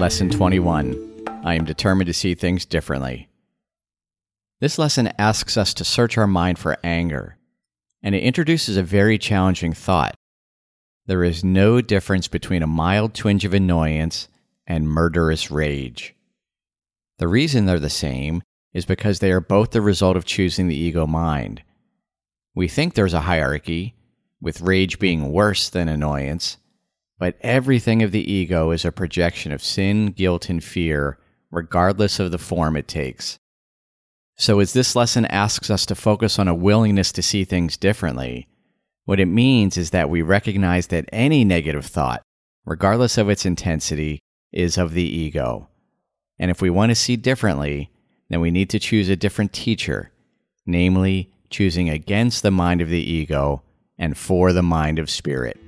Lesson 21 I am determined to see things differently. This lesson asks us to search our mind for anger, and it introduces a very challenging thought. There is no difference between a mild twinge of annoyance and murderous rage. The reason they're the same is because they are both the result of choosing the ego mind. We think there's a hierarchy, with rage being worse than annoyance, but everything of the ego is a projection of sin, guilt, and fear, regardless of the form it takes. So, as this lesson asks us to focus on a willingness to see things differently, what it means is that we recognize that any negative thought, regardless of its intensity, is of the ego. And if we want to see differently, then we need to choose a different teacher, namely, choosing against the mind of the ego and for the mind of spirit.